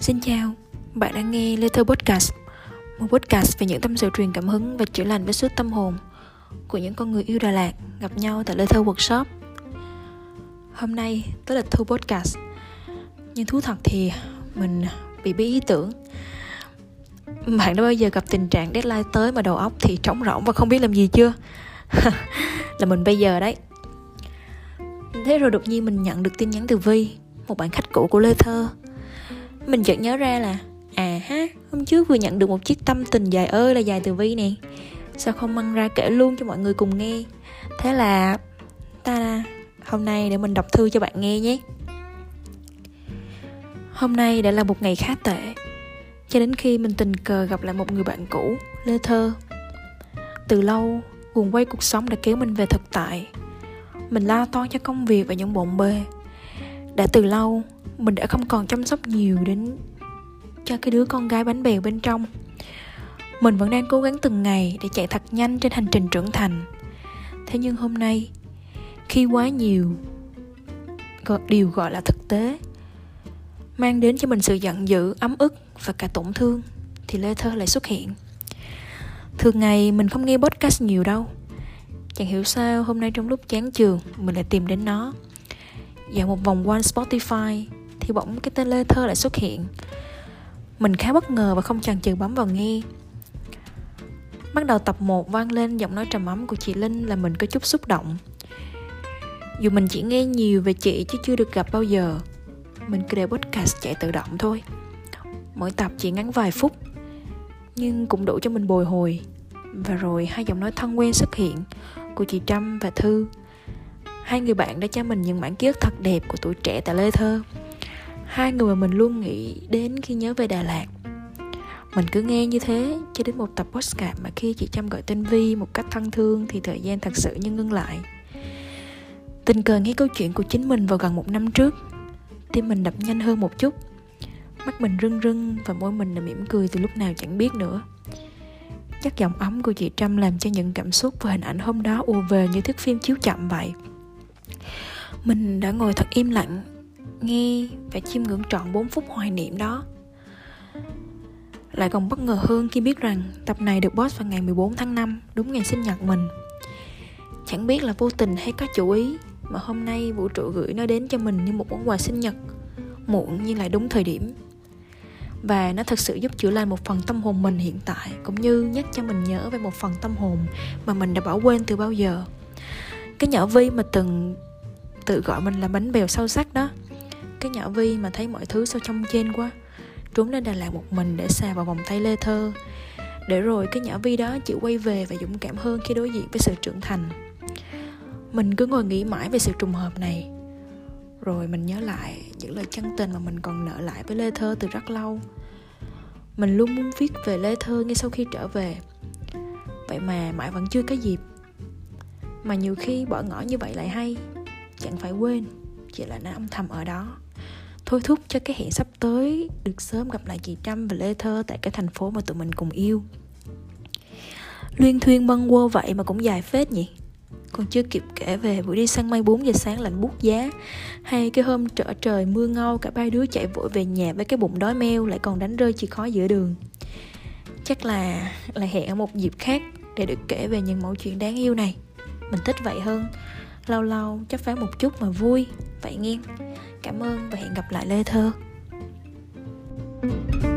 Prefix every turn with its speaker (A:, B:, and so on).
A: Xin chào, bạn đang nghe Letter Podcast Một podcast về những tâm sự truyền cảm hứng và chữa lành với suốt tâm hồn Của những con người yêu Đà Lạt gặp nhau tại Letter Workshop. Hôm nay tới lịch thu podcast Nhưng thú thật thì mình bị bí ý tưởng. Bạn đã bao giờ gặp tình trạng deadline tới mà đầu óc thì trống rỗng và không biết làm gì chưa? là mình bây giờ đấy. Thế rồi đột nhiên mình nhận được tin nhắn từ Vi Một bạn khách cũ của Lê Thơ mình chợt nhớ ra là à ha, hôm trước vừa nhận được một chiếc tâm tình dài ơi là dài từ vi nè. Sao không mang ra kể luôn cho mọi người cùng nghe? Thế là, ta hôm nay để mình đọc thư cho bạn nghe nhé. Hôm nay đã là một ngày khá tệ, cho đến khi mình tình cờ gặp lại một người bạn cũ, lê thơ. Từ lâu guồng quay cuộc sống đã kéo mình về thực tại. Mình lo toan cho công việc và những bộn bề đã từ lâu, mình đã không còn chăm sóc nhiều đến cho cái đứa con gái bánh bèo bên trong. Mình vẫn đang cố gắng từng ngày để chạy thật nhanh trên hành trình trưởng thành. Thế nhưng hôm nay, khi quá nhiều điều gọi là thực tế, mang đến cho mình sự giận dữ, ấm ức và cả tổn thương, thì lê thơ lại xuất hiện. Thường ngày mình không nghe podcast nhiều đâu. Chẳng hiểu sao hôm nay trong lúc chán trường mình lại tìm đến nó dạo một vòng quanh spotify thì bỗng cái tên Lê Thơ lại xuất hiện. Mình khá bất ngờ và không chần chừ bấm vào nghe. Bắt đầu tập 1 vang lên giọng nói trầm ấm của chị Linh là mình có chút xúc động. Dù mình chỉ nghe nhiều về chị chứ chưa được gặp bao giờ, Mình cứ để podcast chạy tự động thôi. Mỗi tập chỉ ngắn vài phút, Nhưng cũng đủ cho mình bồi hồi. Và rồi hai giọng nói thân quen xuất hiện Của chị Trâm và Thư. Hai người bạn đã cho mình những bản ký ức thật đẹp của tuổi trẻ tại Lê Thơ. Hai người mà mình luôn nghĩ đến khi nhớ về Đà Lạt. Mình cứ nghe như thế cho đến một tập postcard mà khi chị Trâm gọi tên Vi một cách thân thương thì thời gian thật sự như ngưng lại. Tình cờ nghe câu chuyện của chính mình vào gần một năm trước. Tim mình đập nhanh hơn một chút. Mắt mình rưng rưng và môi mình là mỉm cười từ lúc nào chẳng biết nữa. Chắc giọng ấm của chị Trâm làm cho những cảm xúc và hình ảnh hôm đó ùa về như thước phim chiếu chậm vậy mình đã ngồi thật im lặng nghe và chiêm ngưỡng trọn 4 phút hoài niệm đó lại còn bất ngờ hơn khi biết rằng tập này được post vào ngày 14 tháng 5, đúng ngày sinh nhật mình. Chẳng biết là vô tình hay có chủ ý mà hôm nay vũ trụ gửi nó đến cho mình như một món quà sinh nhật, muộn nhưng lại đúng thời điểm. Và nó thực sự giúp chữa lành một phần tâm hồn mình hiện tại cũng như nhắc cho mình nhớ về một phần tâm hồn mà mình đã bỏ quên từ bao giờ. Cái nhỏ Vi mà từng tự gọi mình là bánh bèo sâu sắc đó. Cái nhỏ Vi mà thấy mọi thứ sao trong trên quá, Trốn lên Đà Lạt một mình để xà vào vòng tay Lê Thơ. Để rồi cái nhỏ Vi đó chịu quay về và dũng cảm hơn khi đối diện với sự trưởng thành. Mình cứ ngồi nghĩ mãi về sự trùng hợp này. Rồi mình nhớ lại những lời chân tình mà mình còn nợ lại với Lê Thơ từ rất lâu. Mình luôn muốn viết về Lê Thơ ngay sau khi trở về. Vậy mà mãi vẫn chưa có dịp. Mà nhiều khi bỏ ngỏ như vậy lại hay Chẳng phải quên, Chỉ là nó âm thầm ở đó thôi thúc cho cái hẹn sắp tới được sớm gặp lại chị Trâm và Lê Thơ tại cái thành phố mà tụi mình cùng yêu. Luyên thuyên bâng quơ vậy mà cũng dài phết nhỉ? Còn chưa kịp kể về buổi đi săn mây 4 giờ sáng lạnh buốt giá, Hay cái hôm trở trời mưa ngâu, cả ba đứa chạy vội về nhà với cái bụng đói meo lại còn đánh rơi chìa khó giữa đường Chắc là là hẹn ở một dịp khác để được kể về những mẫu chuyện đáng yêu này mình thích vậy hơn. Lâu lâu chấp phá một chút mà vui. Vậy nghe. Cảm ơn và hẹn gặp lại lê thơ. thank you